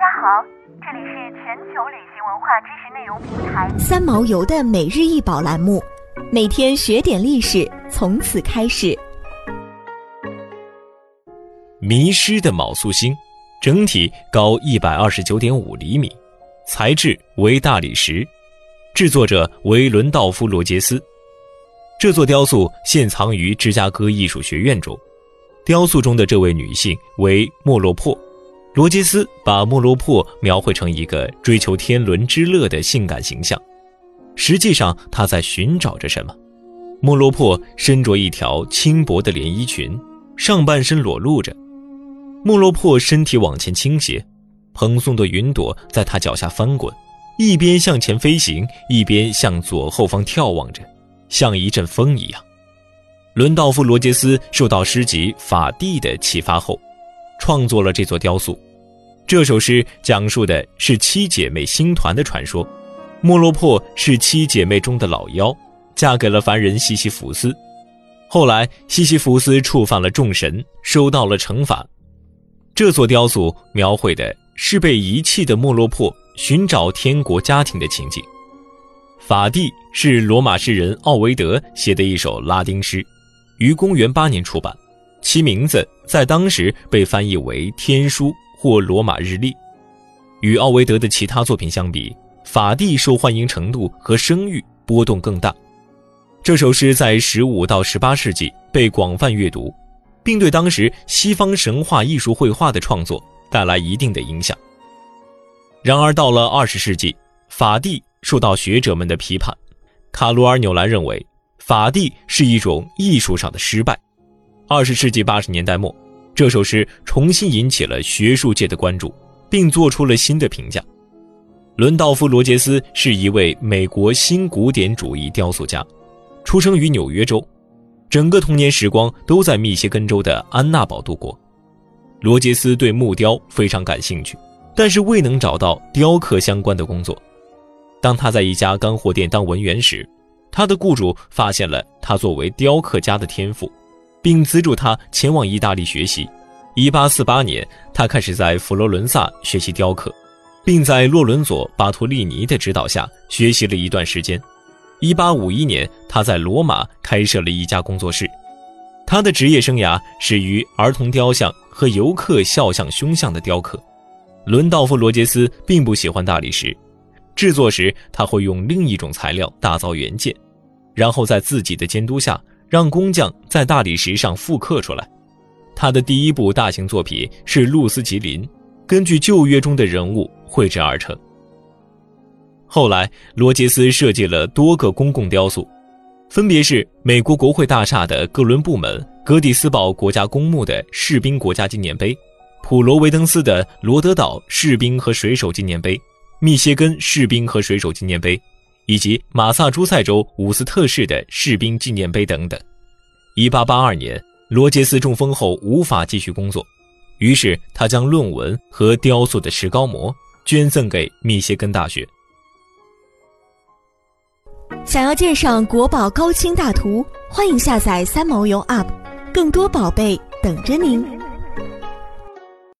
家好，这里是全球旅行文化知识内容平台三毛游的每日一宝栏目，每天学点历史，从此开始。迷失的卯宿星，整体高一百二十九点五厘米，材质为大理石，制作者为伦道夫·罗杰斯。这座雕塑现藏于芝加哥艺术学院中。雕塑中的这位女性为莫洛珀。罗杰斯把莫洛珀描绘成一个追求天伦之乐的性感形象，实际上他在寻找着什么？莫洛珀身着一条轻薄的连衣裙，上半身裸露着。莫洛珀身体往前倾斜，蓬松的云朵在她脚下翻滚，一边向前飞行，一边向左后方眺望着，像一阵风一样。伦道夫·罗杰斯受到诗集《法蒂》的启发后。创作了这座雕塑。这首诗讲述的是七姐妹星团的传说。莫洛珀是七姐妹中的老幺，嫁给了凡人西西弗斯。后来，西西弗斯触犯了众神，受到了惩罚。这座雕塑描绘的是被遗弃的莫洛珀寻找天国家庭的情景。法蒂是罗马诗人奥维德写的一首拉丁诗，于公元八年出版。其名字在当时被翻译为《天书》或《罗马日历》。与奥维德的其他作品相比，法蒂受欢迎程度和声誉波动更大。这首诗在15到18世纪被广泛阅读，并对当时西方神话艺术绘画的创作带来一定的影响。然而，到了20世纪，法蒂受到学者们的批判。卡罗尔·纽兰认为，法蒂是一种艺术上的失败。二十世纪八十年代末，这首诗重新引起了学术界的关注，并做出了新的评价。伦道夫·罗杰斯是一位美国新古典主义雕塑家，出生于纽约州，整个童年时光都在密歇根州的安娜堡度过。罗杰斯对木雕非常感兴趣，但是未能找到雕刻相关的工作。当他在一家干货店当文员时，他的雇主发现了他作为雕刻家的天赋。并资助他前往意大利学习。1848年，他开始在佛罗伦萨学习雕刻，并在洛伦佐·巴托利尼的指导下学习了一段时间。1851年，他在罗马开设了一家工作室。他的职业生涯始于儿童雕像和游客肖像胸像的雕刻。伦道夫·罗杰斯并不喜欢大理石，制作时他会用另一种材料打造原件，然后在自己的监督下。让工匠在大理石上复刻出来。他的第一部大型作品是露丝吉林，根据旧约中的人物绘制而成。后来，罗杰斯设计了多个公共雕塑，分别是美国国会大厦的哥伦布门、格底斯堡国家公墓的士兵国家纪念碑、普罗维登斯的罗德岛士兵和水手纪念碑、密歇根士兵和水手纪念碑。以及马萨诸塞州伍斯特市的士兵纪念碑等等。1882年，罗杰斯中风后无法继续工作，于是他将论文和雕塑的石膏模捐赠给密歇根大学。想要鉴赏国宝高清大图，欢迎下载三毛游 App，更多宝贝等着您。